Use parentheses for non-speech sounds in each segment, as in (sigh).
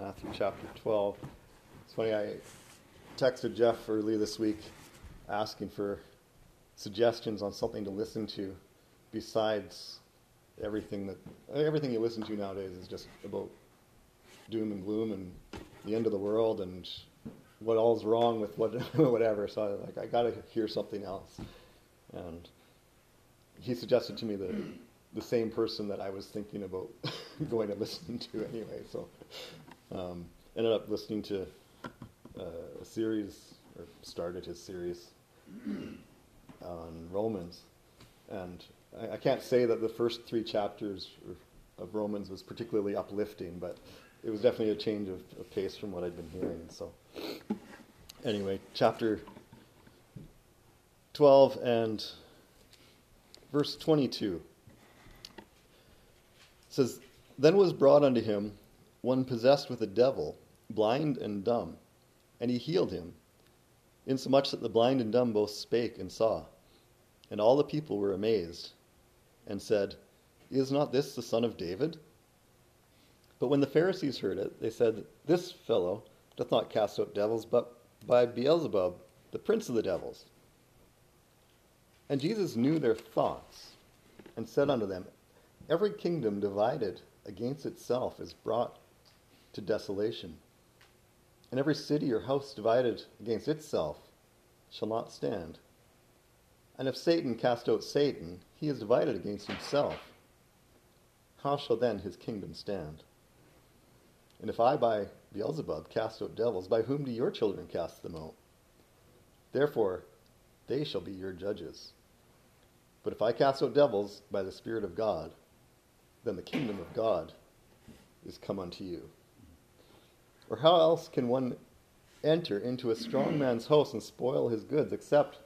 Matthew chapter 12. It's funny, I texted Jeff earlier this week asking for suggestions on something to listen to besides everything that everything you listen to nowadays is just about doom and gloom and the end of the world and what all's wrong with what (laughs) whatever. So I like I got to hear something else, and he suggested to me the the same person that I was thinking about (laughs) going to listen to anyway. So um, ended up listening to uh, a series or started his series on Romans, and I, I can't say that the first three chapters of Romans was particularly uplifting, but it was definitely a change of, of pace from what I'd been hearing. So, anyway, chapter 12 and verse 22 says, Then was brought unto him one possessed with a devil, blind and dumb, and he healed him, insomuch that the blind and dumb both spake and saw. And all the people were amazed, and said, Is not this the son of David? But when the Pharisees heard it, they said, This fellow doth not cast out devils, but by Beelzebub, the prince of the devils. And Jesus knew their thoughts, and said unto them, Every kingdom divided against itself is brought to desolation, and every city or house divided against itself shall not stand. And if Satan cast out Satan, he is divided against himself. How shall then his kingdom stand? And if I by Beelzebub cast out devils, by whom do your children cast them out? Therefore, they shall be your judges. But if I cast out devils by the Spirit of God, then the kingdom of God is come unto you. Or how else can one enter into a strong man's house and spoil his goods, except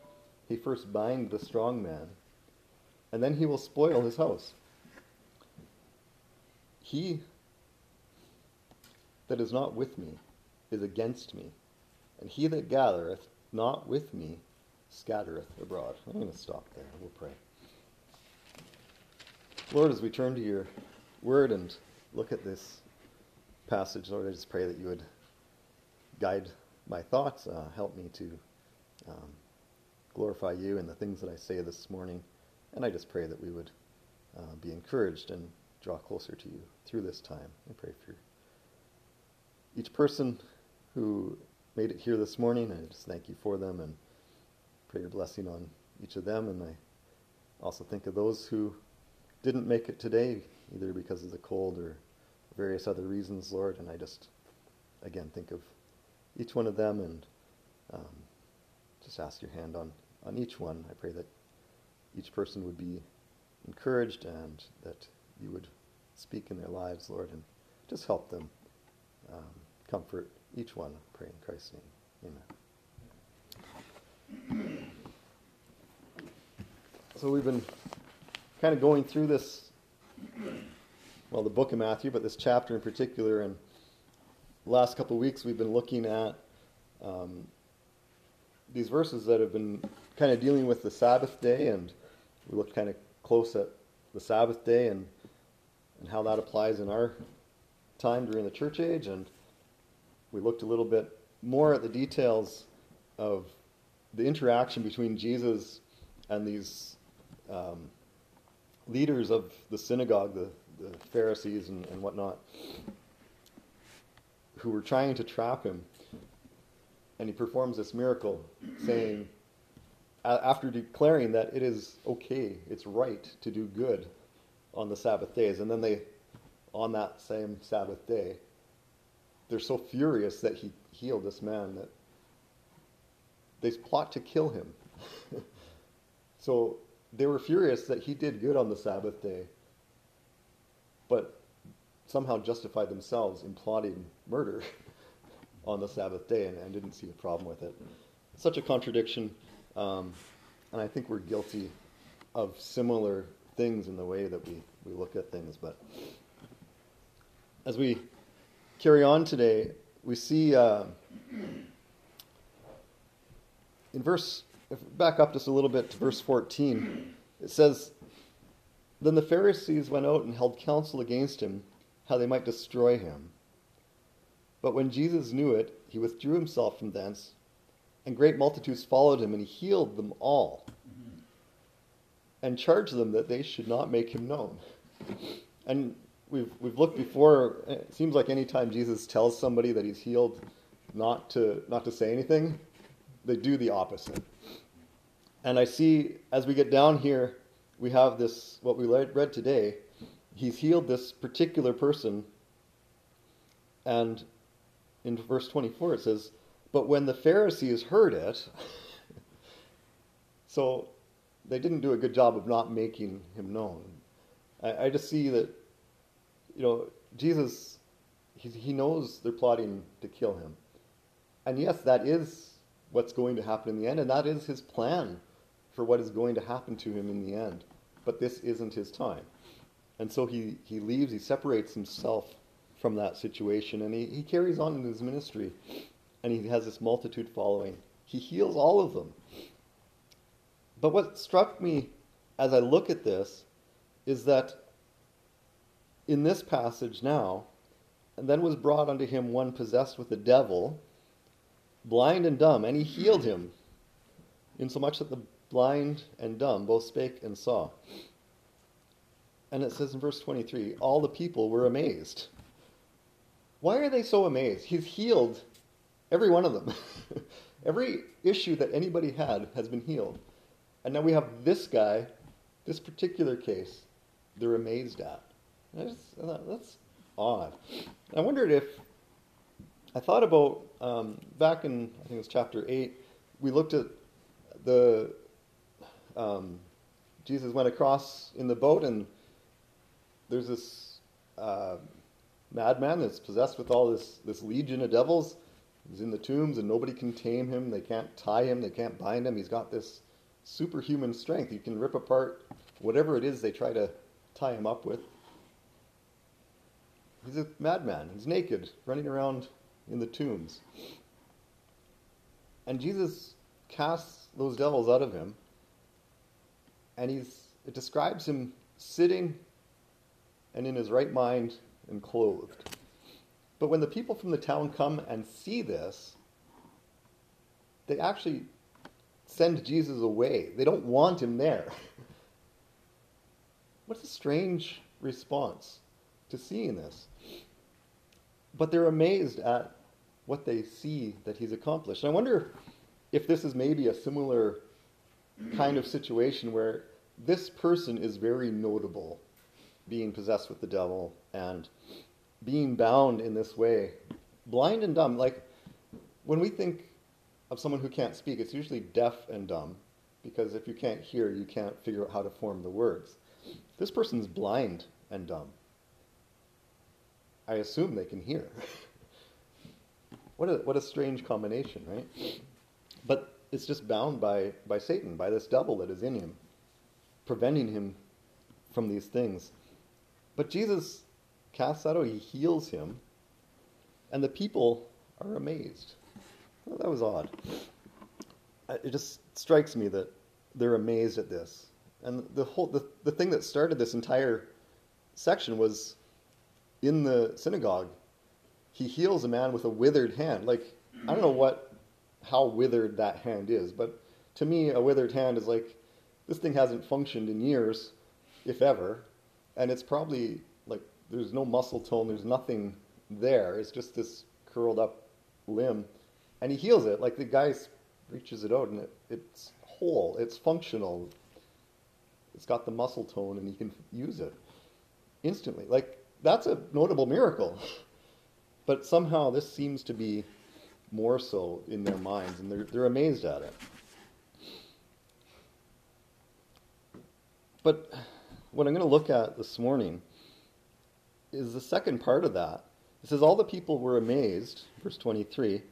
he first bind the strong man, and then he will spoil his house? He that is not with me is against me, and he that gathereth not with me scattereth abroad. I'm going to stop there. We'll pray. Lord, as we turn to your word and look at this passage, Lord, I just pray that you would guide my thoughts, uh, help me to um, glorify you in the things that I say this morning, and I just pray that we would uh, be encouraged and draw closer to you through this time. I pray for each person who made it here this morning. I just thank you for them and pray your blessing on each of them. And I also think of those who didn't make it today, either because of the cold or various other reasons, Lord. And I just, again, think of each one of them and um, just ask your hand on, on each one. I pray that each person would be encouraged and that you would speak in their lives, Lord, and just help them. Um, comfort each one. I pray in Christ's name. Amen. So we've been kind of going through this, well, the book of Matthew, but this chapter in particular. And the last couple of weeks, we've been looking at um, these verses that have been kind of dealing with the Sabbath day, and we looked kind of close at the Sabbath day and and how that applies in our time during the church age and we looked a little bit more at the details of the interaction between Jesus and these um, leaders of the synagogue, the, the Pharisees and, and whatnot, who were trying to trap him. And he performs this miracle, saying, after declaring that it is okay, it's right to do good on the Sabbath days. And then they, on that same Sabbath day, they're so furious that he healed this man that they plot to kill him. (laughs) so they were furious that he did good on the Sabbath day, but somehow justified themselves in plotting murder (laughs) on the Sabbath day and, and, didn't see a problem with it. Such a contradiction, um, and I think we're guilty of similar things in the way that we, we look at things. But as we carry on today, we see uh, in verse, back up just a little bit to verse 14, it says, Then the Pharisees went out and held counsel against him, how they might destroy him. But when Jesus knew it, he withdrew himself from thence, and great multitudes followed him, and he healed them all, and charged them that they should not make him known. And we've, we've looked before, it seems like anytime Jesus tells somebody that he's healed not to, not to say anything, they do the opposite. And I see as we get down here, we have this, what we read today. He's healed this particular person. And in verse 24 it says, But when the Pharisees heard it, (laughs) so they didn't do a good job of not making him known. I, I just see that, you know, Jesus, he, he knows they're plotting to kill him. And yes, that is what's going to happen in the end, and that is his plan for what is going to happen to him in the end. But this isn't his time. And so he, he leaves, he separates himself from that situation, and he, he carries on in his ministry, and he has this multitude following. He heals all of them. But what struck me as I look at this is that in this passage now, and then was brought unto him one possessed with the devil, blind and dumb, and he healed him, insomuch that the blind and dumb both spake and saw. And it says in verse 23 all the people were amazed. Why are they so amazed? He's healed every one of them. (laughs) every issue that anybody had has been healed. And now we have this guy, this particular case, they're amazed at. I Just, that's odd. I wondered if, I thought about, um, back in, I think it was chapter 8, we looked at the, um, Jesus went across in the boat and there's this uh, madman that's possessed with all this, this legion of devils. He's in the tombs and nobody can tame him. They can't tie him. They can't bind him. He's got this superhuman strength. He can rip apart whatever it is they try to tie him up with. He's a madman. He's naked, running around in the tombs. And Jesus casts those devils out of him, and he's, it describes him sitting and in his right mind and clothed. But when the people from the town come and see this, they actually send Jesus away. They don't want him there. (laughs) What a strange response to seeing this. But they're amazed at what they see that he's accomplished. And I wonder if this is maybe a similar kind of situation where this person is very notable, being possessed with the devil and being bound in this way, blind and dumb. Like when we think of someone who can't speak, it's usually deaf and dumb, because if you can't hear, you can't figure out how to form the words. This person's blind and dumb. I assume they can hear. (laughs) what, a, what a strange combination, right? But it's just bound by, by Satan, by this devil that is in him, preventing him from these things. But Jesus casts out, he heals him, and the people are amazed. Well, that was odd. It just strikes me that they're amazed at this. And the whole the, the thing that started this entire section was in the synagogue. He heals a man with a withered hand. Like I don't know what how withered that hand is, but to me a withered hand is like this thing hasn't functioned in years, if ever, and it's probably like there's no muscle tone, there's nothing there. It's just this curled up limb and he heals it. Like the guy reaches it out, and it, it's whole, it's functional, it's got the muscle tone, and he can use it instantly. Like that's a notable miracle. (laughs) But somehow this seems to be more so in their minds, and they're, they're amazed at it. But what I'm going to look at this morning is the second part of that. It says, All the people were amazed, verse 23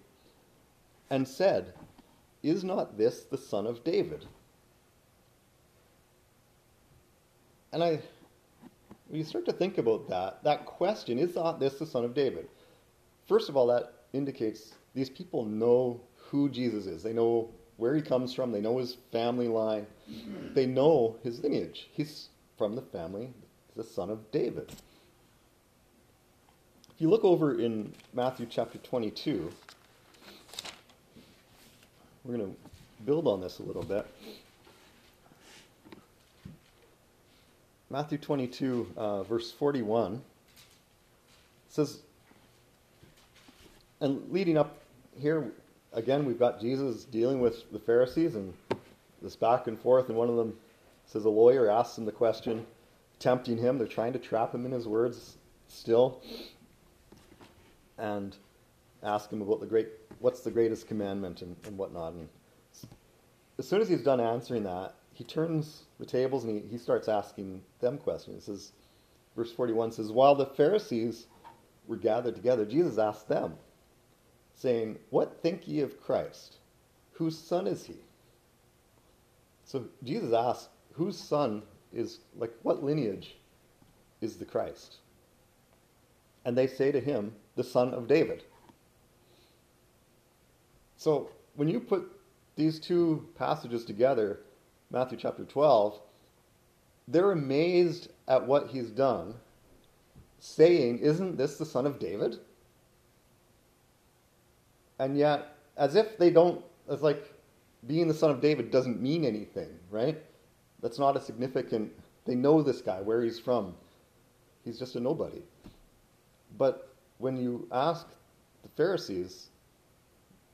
and said, Is not this the son of David? And I, when you start to think about that, that question, is not this the son of David? First of all, that indicates these people know who Jesus is. They know where he comes from, they know his family line, they know his lineage. He's from the family, the son of David. If you look over in Matthew chapter 22, we're going to build on this a little bit. Matthew 22, uh, verse 41 says, and leading up here, again, we've got Jesus dealing with the Pharisees and this back and forth, and one of them says a lawyer asks him the question, tempting him. They're trying to trap him in his words still, and ask him about the great, what's the greatest commandment and, and whatnot. And as soon as he's done answering that, he turns the tables and he, he starts asking them questions. Says, verse 41 says, While the Pharisees were gathered together, Jesus asked them, saying, What think ye of Christ? Whose son is he? So Jesus asked, Whose son is, like, what lineage is the Christ? And they say to him, The son of David. So when you put these two passages together, Matthew chapter 12, they're amazed at what he's done, saying, Isn't this the son of David? And yet, as if they don't, as like being the son of David doesn't mean anything, right? That's not a significant, they know this guy, where he's from. He's just a nobody. But when you ask the Pharisees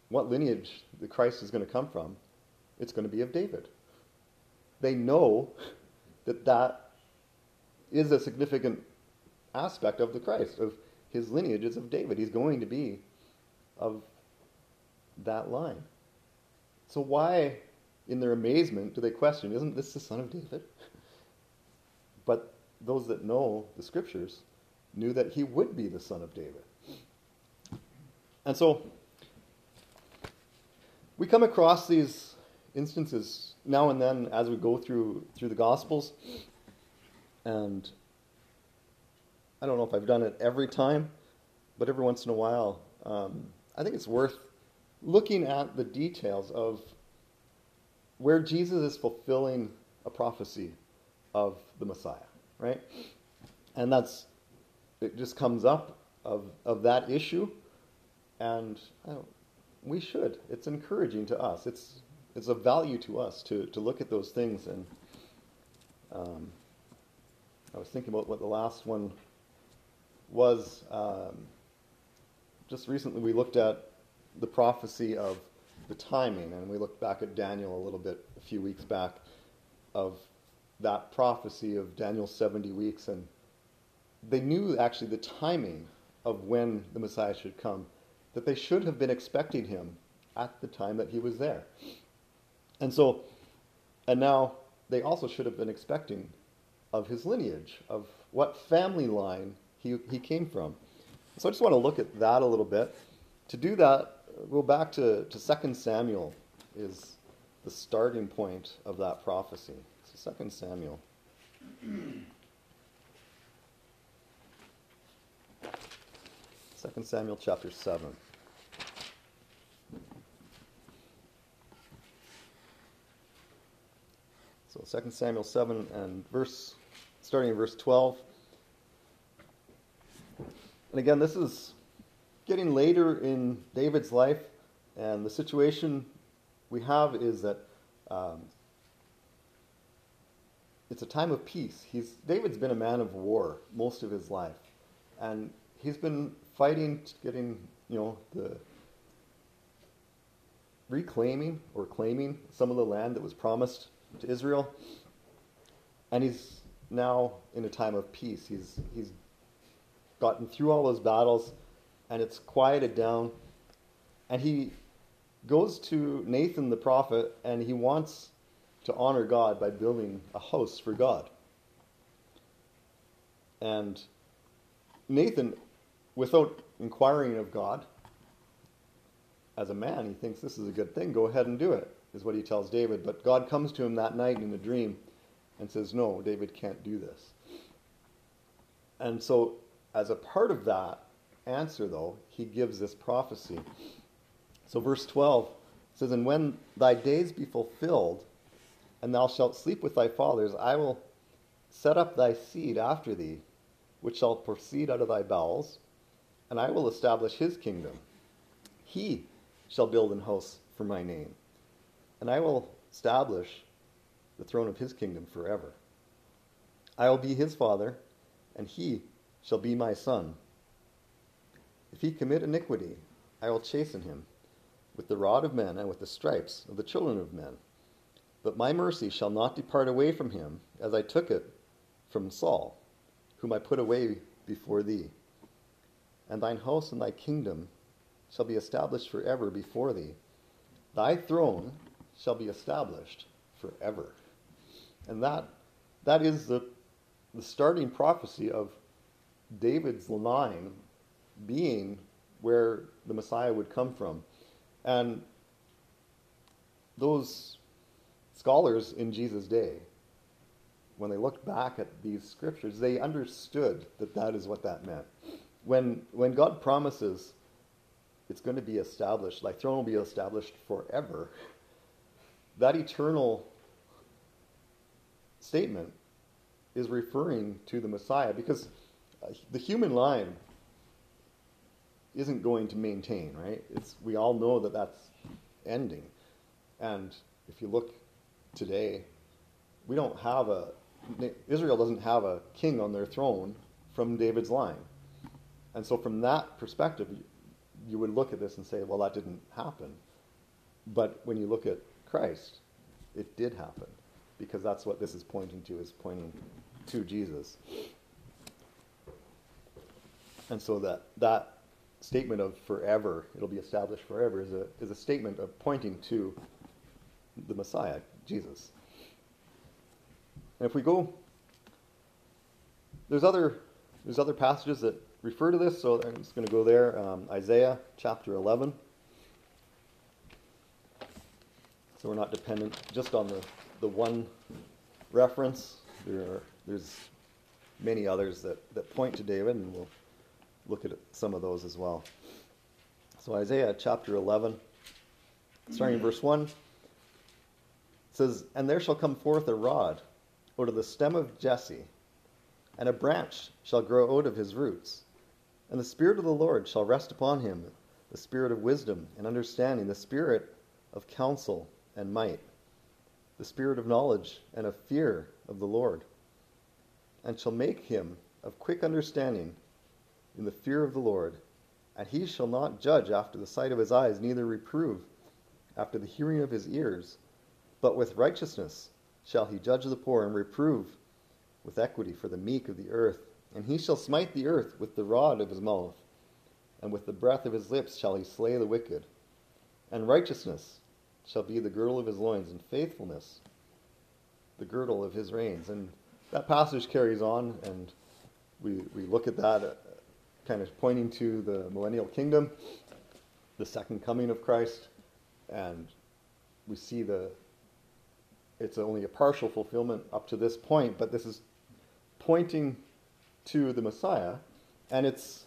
what lineage the Christ is going to come from, it's going to be of David. They know that that is a significant aspect of the Christ, of his lineage is of David. He's going to be of that line. So why, in their amazement, do they question, isn't this the son of David? But those that know the scriptures knew that he would be the son of David. And so we come across these instances now and then as we go through through the gospels and I don't know if I've done it every time, but every once in a while, um, I think it's worth looking at the details of where Jesus is fulfilling a prophecy of the Messiah, right? And that's, it just comes up of, of that issue, and we should. It's encouraging to us. It's, it's of value to us to, to look at those things. And um, I was thinking about what the last one was. Um, just recently, we looked at the prophecy of the timing, and we looked back at Daniel a little bit a few weeks back of that prophecy of Daniel's 70 weeks, and they knew actually the timing of when the Messiah should come, that they should have been expecting him at the time that he was there. And so, and now they also should have been expecting of his lineage, of what family line he, he came from. So I just want to look at that a little bit. To do that, go back to, to 2 Samuel is the starting point of that prophecy. So 2 Samuel. (clears throat) Second Samuel chapter seven. So Second Samuel seven and verse starting in verse twelve. And again, this is getting later in David's life, and the situation we have is that um, it's a time of peace. He's, David's been a man of war most of his life, and he's been fighting, getting you know the reclaiming or claiming some of the land that was promised to Israel, and he's now in a time of peace. He's he's gotten through all those battles and it's quieted down. And he goes to Nathan the prophet and he wants to honor God by building a house for God. And Nathan, without inquiring of God, as a man, he thinks this is a good thing. Go ahead and do it, is what he tells David. But God comes to him that night in a dream and says, No, David can't do this. And so, as a part of that, answer, though, he gives this prophecy. So, verse 12 says, And when thy days be fulfilled, and thou shalt sleep with thy fathers, I will set up thy seed after thee, which shall proceed out of thy bowels, and I will establish his kingdom. He shall build an house for my name, and I will establish the throne of his kingdom forever. I will be his father, and he shall be my son. If he commit iniquity, I will chasten him with the rod of men and with the stripes of the children of men. But my mercy shall not depart away from him, as I took it from Saul, whom I put away before thee. And thine house and thy kingdom shall be established forever before thee. Thy throne shall be established forever. And that that is the the starting prophecy of David's line being where the Messiah would come from. And those scholars in Jesus' day, when they looked back at these scriptures, they understood that that is what that meant. When, when God promises it's going to be established, like throne will be established forever, that eternal statement is referring to the Messiah because uh, the human line isn't going to maintain, right? It's, we all know that that's ending. And if you look today, we don't have a, Israel doesn't have a king on their throne from David's line. And so, from that perspective, you would look at this and say, well, that didn't happen. But when you look at Christ, it did happen because that's what this is pointing to, is pointing to Jesus. And so that, that statement of forever, it'll be established forever, is a, is a statement of pointing to the Messiah, Jesus. And if we go, there's other, there's other passages that refer to this, so I'm just going to go there. Um, Isaiah chapter 11. So we're not dependent just on the, the one reference. There are, there's many others that, that point to David, and we'll look at some of those as well. So, Isaiah chapter 11, starting in verse 1, says, And there shall come forth a rod out of the stem of Jesse, and a branch shall grow out of his roots. And the Spirit of the Lord shall rest upon him the Spirit of wisdom and understanding, the Spirit of counsel and might, the Spirit of knowledge and of fear of the Lord, and shall make him of quick understanding in the fear of the Lord. And he shall not judge after the sight of his eyes, neither reprove after the hearing of his ears, but with righteousness shall he judge the poor and reprove with equity for the meek of the earth. And he shall smite the earth with the rod of his mouth, and with the breath of his lips shall he slay the wicked. And righteousness shall be the girdle of his loins, and faithfulness the girdle of his reins. And that passage carries on, and we, we look at that kind of pointing to the millennial kingdom, the second coming of Christ, and we see the it's only a partial fulfillment up to this point, but this is pointing to the Messiah, and it's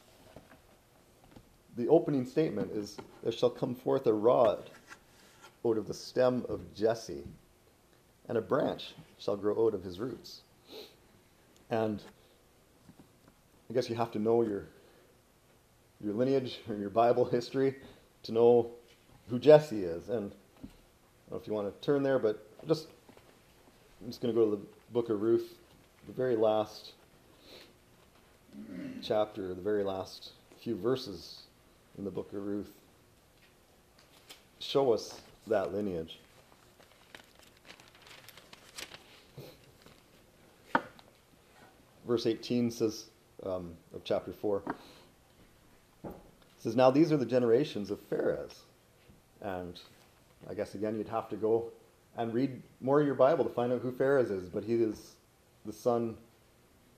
the opening statement is there shall come forth a rod out of the stem of Jesse, and a branch shall grow out of his roots. And I guess you have to know your your lineage or your Bible history to know who Jesse is. And I don't know if you want to turn there, but just I'm just going to go to the book of Ruth, the very last chapter, the very last few verses in the book of Ruth show us that lineage. Verse 18 says um, of chapter 4 says, Now these are the generations of Pharez. And I guess again, you'd have to go and read more of your Bible to find out who Pharez is, but he is the son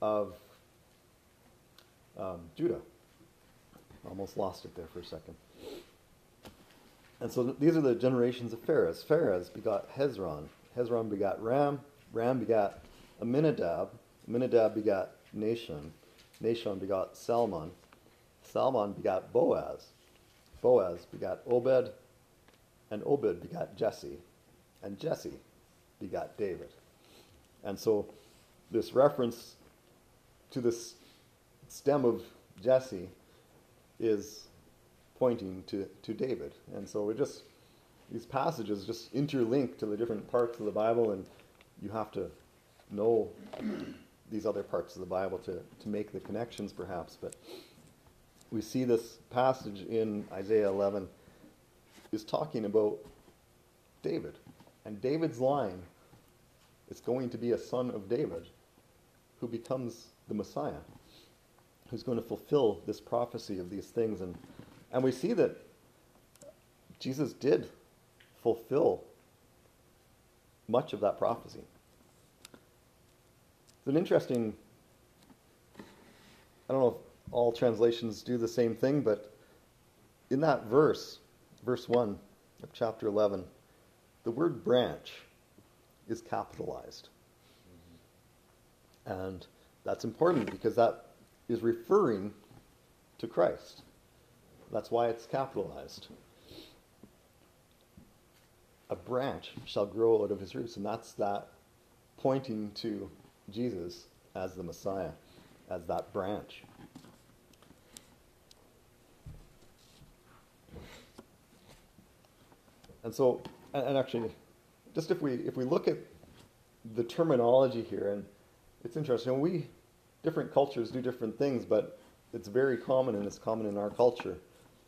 of um, Judah. Almost lost it there for a second. And so these are the generations of Pharez. Pharez begot Hezron. Hezron begot Ram. Ram begot Amminadab. Amminadab begot Nahshon. Nahshon begot Salmon. Salmon begot Boaz. Boaz begot Obed. And Obed begot Jesse. And Jesse begot David. And so this reference to this stem of Jesse is pointing to, to David. And so we just, these passages just interlink to the different parts of the Bible, and you have to know these other parts of the Bible to, to make the connections, perhaps. But we see this passage in Isaiah 11 is talking about David. And David's line is going to be a son of David who becomes the Messiah, who's going to fulfill this prophecy of these things. And, and we see that Jesus did fulfill much of that prophecy. It's an interesting, I don't know all translations do the same thing, but in that verse, verse 1 of chapter 11, the word branch is capitalized. And that's important because that is referring to Christ. That's why it's capitalized. A branch shall grow out of his roots, and that's that pointing to Jesus as the Messiah, as that branch. And so, and actually, just if we if we look at the terminology here, and it's interesting. We different cultures do different things, but it's very common, and it's common in our culture.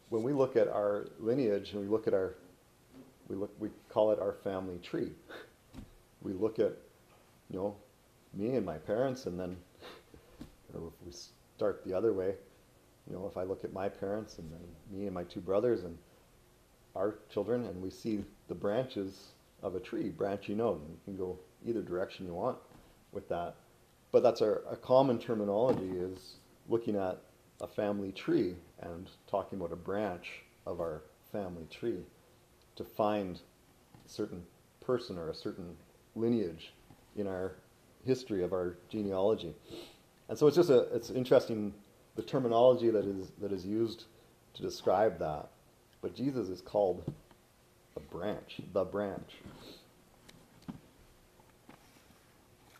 When we look at our lineage and we look at our, we look we call it our family tree. (laughs) We look at, you know, me and my parents, and then, or if we start the other way, you know, if I look at my parents and then me and my two brothers and our children, and we see the branches of a tree branching out. And you can go either direction you want with that. But that's our, a common terminology is looking at a family tree and talking about a branch of our family tree to find a certain person or a certain lineage in our history of our genealogy. And so it's just a it's interesting the terminology that is that is used to describe that. But Jesus is called a branch, the branch. I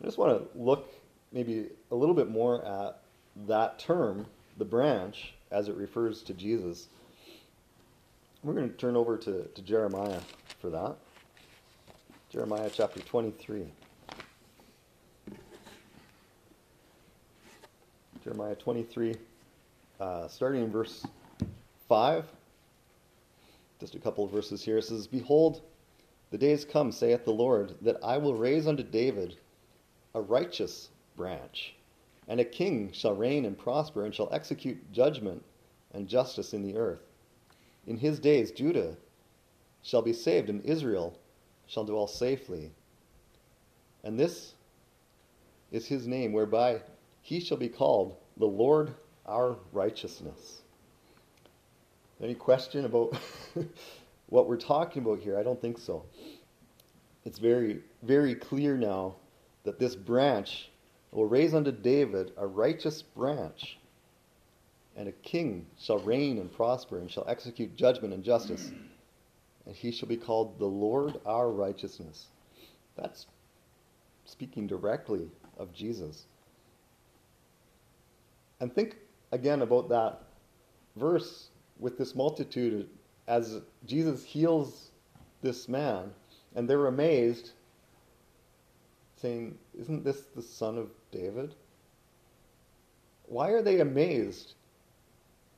just want to look maybe a little bit more at that term, the branch, as it refers to Jesus. We're going to turn over to, to Jeremiah for that. Jeremiah chapter 23. Jeremiah 23, uh, starting in verse 5. Just a couple of verses here. It says, Behold, the days come, saith the Lord, that I will raise unto David a righteous branch, and a king shall reign and prosper, and shall execute judgment and justice in the earth. In his days Judah shall be saved, and Israel shall dwell safely. And this is his name, whereby he shall be called the Lord our righteousness. Any question about (laughs) what we're talking about here? I don't think so. It's very, very clear now that this branch will raise unto David a righteous branch, and a king shall reign and prosper, and shall execute judgment and justice, and he shall be called the Lord our righteousness. That's speaking directly of Jesus. And think again about that verse with this multitude as Jesus heals this man, and they're amazed, saying, Isn't this the son of David? Why are they amazed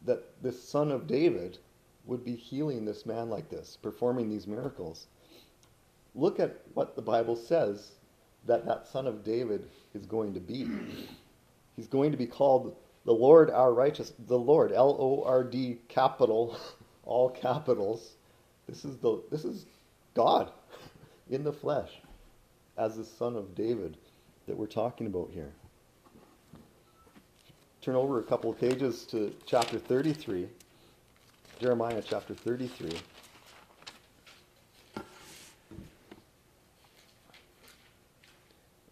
that this son of David would be healing this man like this, performing these miracles? Look at what the Bible says that that son of David is going to be. He's going to be called the Lord our righteous, the Lord, L O R D capital, (laughs) all capitals. This is the this is God (laughs) in the flesh as the son of David that we're talking about here. Turn over a couple of pages to chapter 33. Jeremiah chapter 33.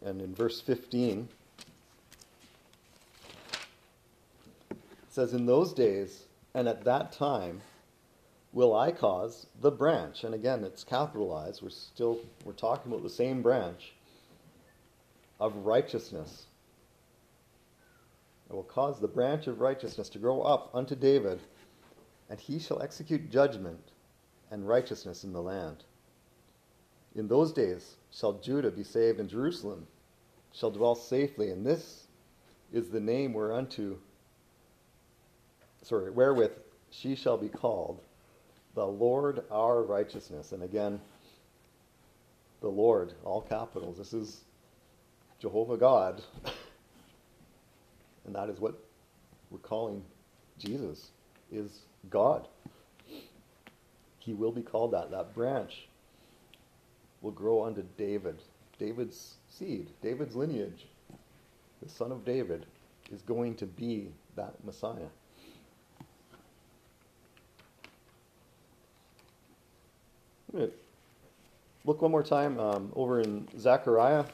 And in verse 15 says, In those days and at that time will I cause the branch, and again it's capitalized, we're still we're talking about the same branch of righteousness. I will cause the branch of righteousness to grow up unto David, and he shall execute judgment and righteousness in the land. In those days shall Judah be saved, and Jerusalem shall dwell safely, and this is the name whereunto, sorry, wherewith she shall be called the Lord our righteousness. And again, the Lord, all capitals. This is Jehovah God. (laughs) and that is what we're calling Jesus, is God. He will be called that. That branch will grow unto David, David's seed, David's lineage. The son of David is going to be that Messiah. Look one more time um, over in Zechariah,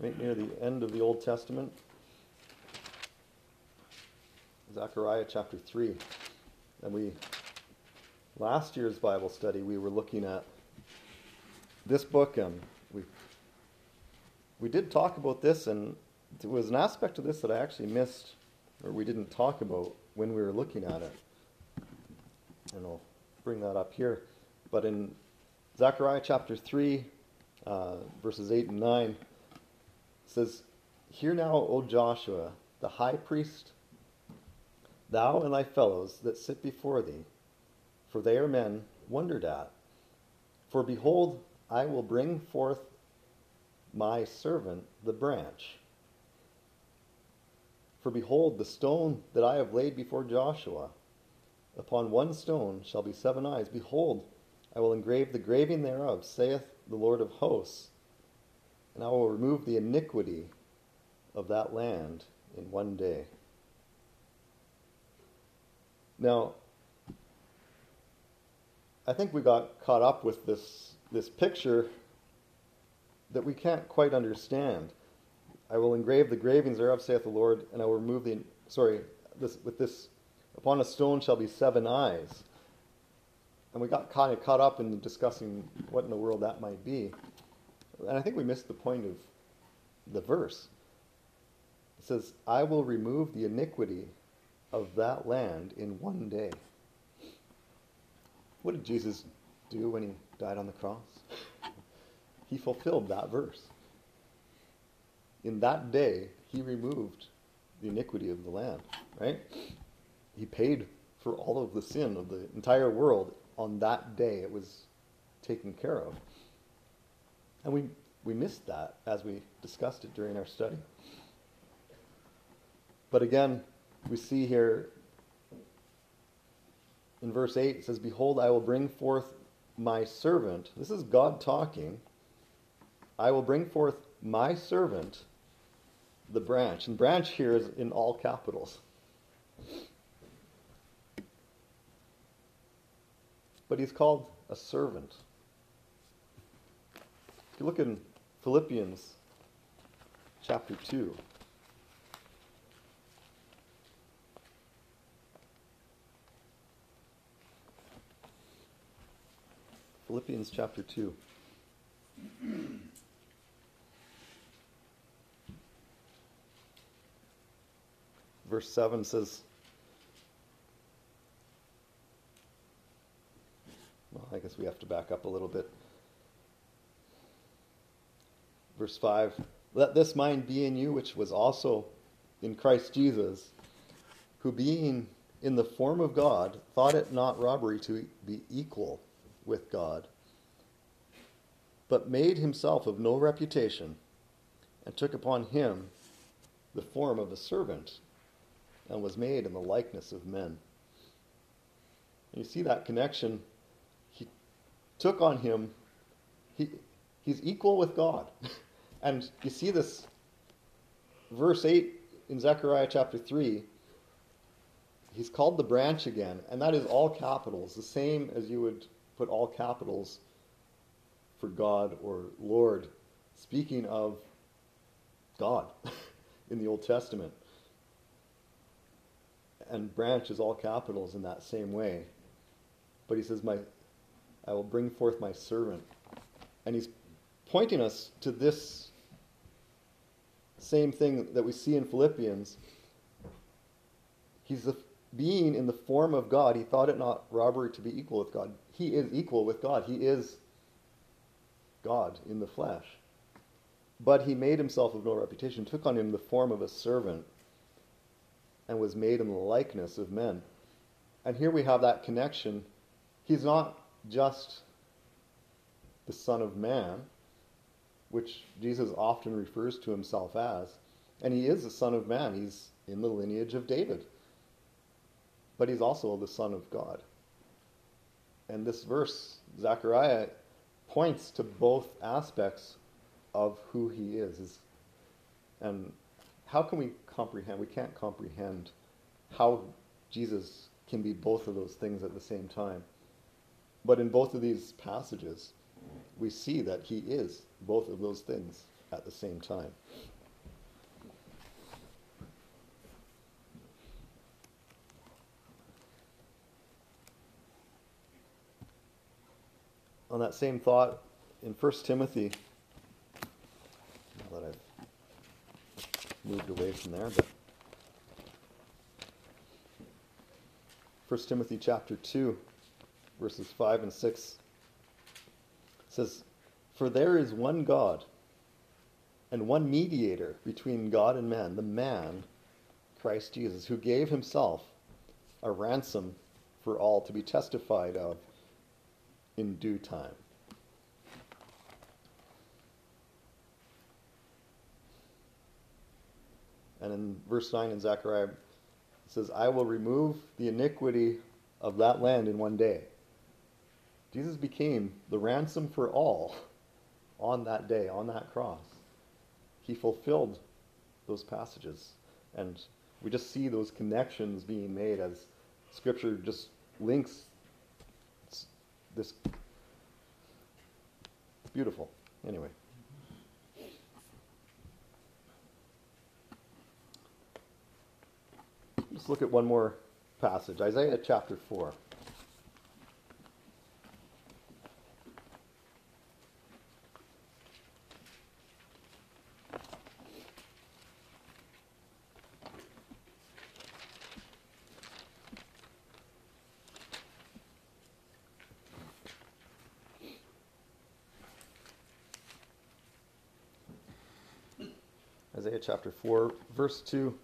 right near the end of the Old Testament. Zechariah chapter 3. And we, last year's Bible study, we were looking at this book, and we, we did talk about this, and there was an aspect of this that I actually missed, or we didn't talk about when we were looking at it. And I'll bring that up here. But in Zechariah chapter 3, uh, verses 8 and 9, says, Hear now, O Joshua, the high priest thou and thy fellows that sit before thee, for they are men wondered at. For behold, I will bring forth my servant the branch. For behold, the stone that I have laid before Joshua, upon one stone shall be seven eyes. Behold, I will engrave the graving thereof, saith the Lord of hosts, and I will remove the iniquity of that land in one day. Now, I think we got caught up with this, this picture that we can't quite understand. I will engrave the gravings thereof, saith the Lord, and I will remove the, sorry, this, with this, upon a stone shall be seven eyes. And we got kind of caught up in discussing what in the world that might be. And I think we missed the point of the verse. It says, I will remove the iniquity of that land in one day. What did Jesus do when he died on the cross? he fulfilled that verse. In that day, he removed the iniquity of the land, right? He paid for all of the sin of the entire world on that day. It was taken care of. And we, we missed that as we discussed it during our study. But again, we see here in verse 8, it says, Behold, I will bring forth my servant. This is God talking. I will bring forth my servant, the branch. And branch here is in all capitals. But he's called a servant. If you look in Philippians chapter 2. Philippians chapter 2. Verse 7 says, well, I guess we have to back up a little bit. Verse 5 Let this mind be in you, which was also in Christ Jesus, who being in the form of God, thought it not robbery to be equal with God, but made himself of no reputation, and took upon him the form of a servant, and was made in the likeness of men. And you see that connection. Took on him, he, he's equal with God. (laughs) and you see this verse 8 in Zechariah chapter 3 he's called the branch again, and that is all capitals, the same as you would put all capitals for God or Lord, speaking of God (laughs) in the Old Testament. And branch is all capitals in that same way. But he says, My I will bring forth my servant. And he's pointing us to this same thing that we see in Philippians He's the being in the form of God. He thought it not robbery to be equal with God. He is equal with God. He is God in the flesh. But he made himself of no reputation, took on him the form of a servant, and was made in the likeness of men. And here we have that connection. He's not just the Son of Man, which Jesus often refers to himself as, and he is the Son of Man. He's in the lineage of David. But he's also the Son of God. And this verse, Zechariah, points to both aspects of who he is. And how can we comprehend? We can't comprehend how Jesus can be both of those things at the same time. But in both of these passages, we see that he is both of those things at the same time. On that same thought, in 1 Timothy, now that I've moved away from there, but 1 Timothy chapter 2, verses 5 and 6 says, For there is one God and one mediator between God and man, the man, Christ Jesus, who gave himself a ransom for all to be testified of in due time. And in verse 9 in Zechariah, it says, I will remove the iniquity of that land in one day. Jesus became the ransom for all on that day, on that cross. He fulfilled those passages. And we just see those connections being made as Scripture just links this. It's beautiful. Anyway. Let's look at one more passage Isaiah chapter 4. Isaiah chapter 4, verse 2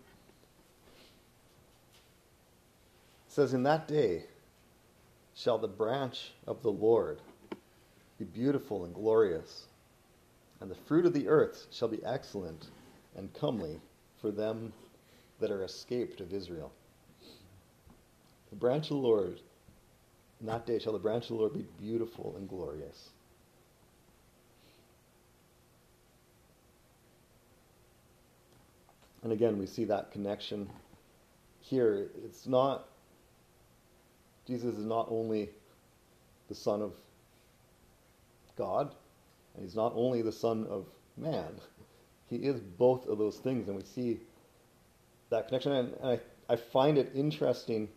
says, In that day shall the branch of the Lord be beautiful and glorious, and the fruit of the earth shall be excellent and comely for them that are escaped of Israel. The branch of the Lord, in that day shall the branch of the Lord be beautiful and glorious. And again, we see that connection here. It's not, Jesus is not only the Son of God, and he's not only the Son of man. He is both of those things, and we see that connection. And, I, I find it interesting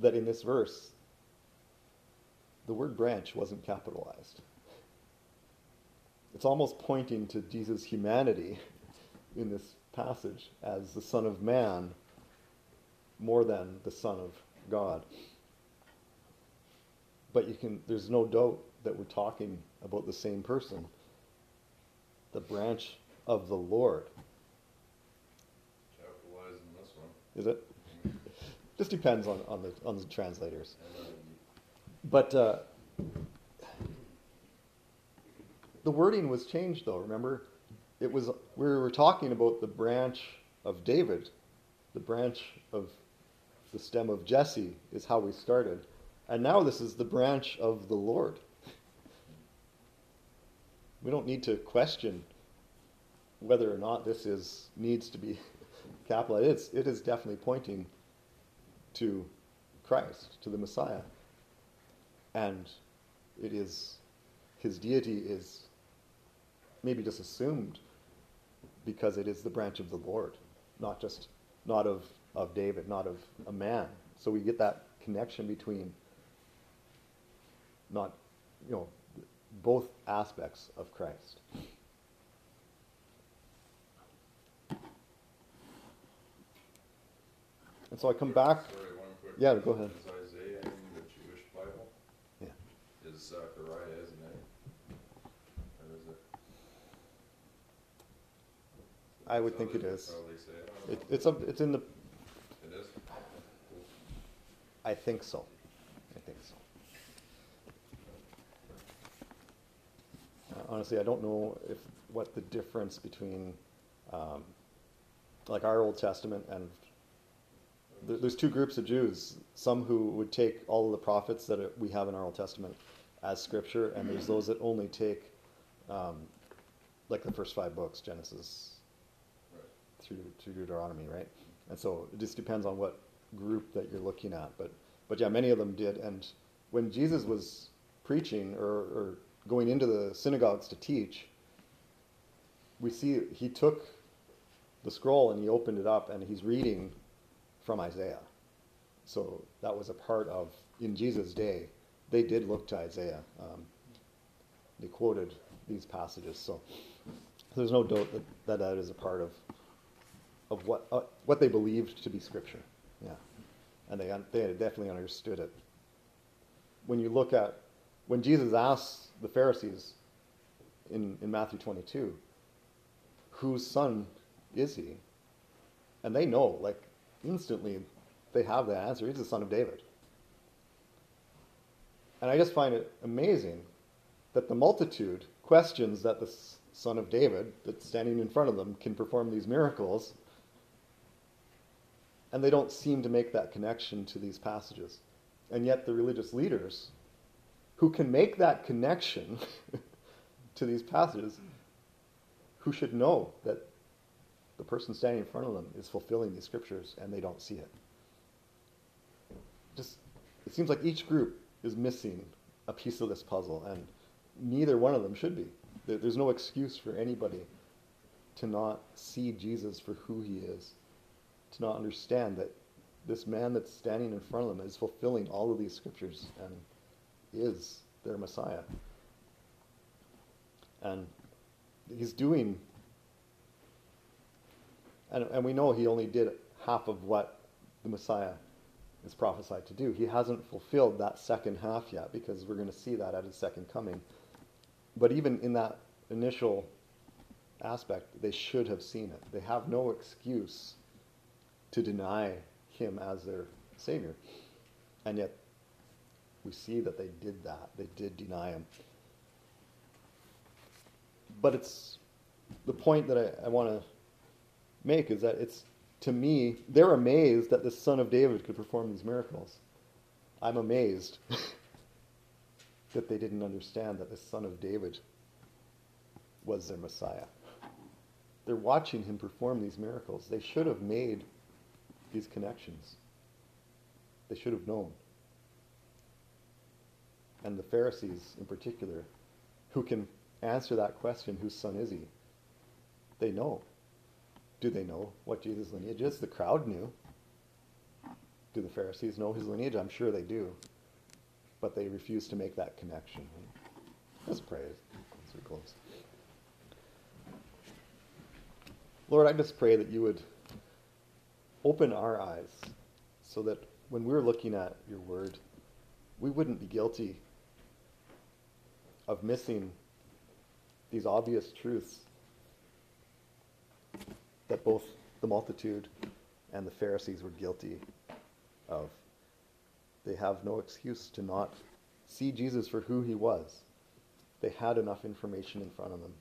that in this verse, the word branch wasn't capitalized it's almost pointing to Jesus' humanity in this passage as the Son of Man more than the Son of God. But you can there's no doubt that we're talking about the same person. The branch of the Lord. Capitalized in this one. Is it? Just depends on, on the on the translators. But uh, the wording was changed though. Remember, it was we were talking about the branch of David, the branch of the stem of Jesse is how we started, and now this is the branch of the Lord. (laughs) We don't need to question whether or not this is needs to be (laughs) capitalized. It's, it is definitely pointing to Christ, to the Messiah, and it is his deity is maybe just assumed because it is the branch of the Lord, not just not of, of David, not of a man. So we get that connection between not you know both aspects of Christ. And so I come back. Sorry, one quick. Yeah, go ahead. Is Isaiah in the Jewish Bible? Yeah. Is Zechariah, isn't it? Or is it? I would think it is. It, it's a, it's in the. It is? I think so. I think so. Uh, honestly, I don't know if what the difference between, um, like our Old Testament and there, there's two groups of Jews. Some who would take all of the prophets that we have in our Old Testament as scripture, and there's those that only take, um, like the first five books, Genesis Through to Deuteronomy, right? And so it just depends on what group that you're looking at. But but yeah, many of them did. And when Jesus was preaching or, or going into the synagogues to teach, we see he took the scroll and he opened it up and he's reading from Isaiah. So that was a part of in Jesus' day. They did look to Isaiah. Um, they quoted these passages. So there's no doubt that that, that is a part of of what uh, what they believed to be scripture. Yeah, and they they definitely understood it. When you look at when Jesus asks the Pharisees in in Matthew 22, whose son is he? And they know, like instantly, they have the answer. He's the son of David. And I just find it amazing that the multitude questions that the son of David, that's standing in front of them, can perform these miracles, and they don't seem to make that connection to these passages. And yet, the religious leaders who can make that connection (laughs) to these passages, who should know that the person standing in front of them is fulfilling these scriptures and they don't see it. Just, it seems like each group is missing a piece of this puzzle, and neither one of them should be. There- There's no excuse for anybody to not see Jesus for who he is, to not understand that this man that's standing in front of them is fulfilling all of these scriptures and is their Messiah. And he's doing, and, and we know he only did half of what the Messiah is prophesied to do. He hasn't fulfilled that second half yet because we're going to see that at his second coming. But even in that initial aspect, they should have seen it. They have no excuse to deny him as their Savior. And yet, we see that they did that. They did deny him. But it's the point that I, I want to make is that it's, to me, they're amazed that the son of David could perform these miracles. I'm amazed (laughs) that they didn't understand that the son of David was their Messiah. They're watching him perform these miracles. They should have made these connections. They should have known. And the Pharisees, in particular, who can answer that question, whose son is he? They know. Do they know what Jesus' lineage is? The crowd knew. Do the Pharisees know his lineage? I'm sure they do. But they refuse to make that connection. Let's pray as we close. Lord, I just pray that you would open our eyes so that when we're looking at your word, we wouldn't be guilty of missing these obvious truths that both the multitude and the Pharisees were guilty of. They have no excuse to not see Jesus for who he was. They had enough information in front of them,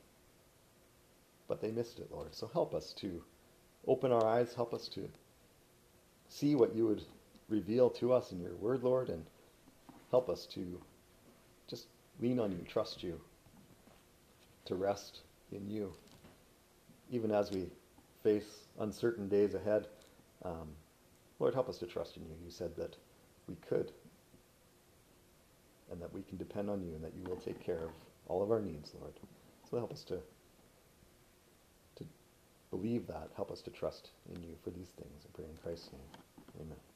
but they missed it, Lord. So help us to open our eyes, help us to see what you would reveal to us in your word, Lord, and help us to just lean on you, trust you, to rest in you, even as we face uncertain days ahead. Um, Lord, help us to trust in you. You said that we could, and that we can depend on you, and that you will take care of all of our needs, Lord. So help us to to believe that. Help us to trust in you for these things. I pray in Christ's name. Amen.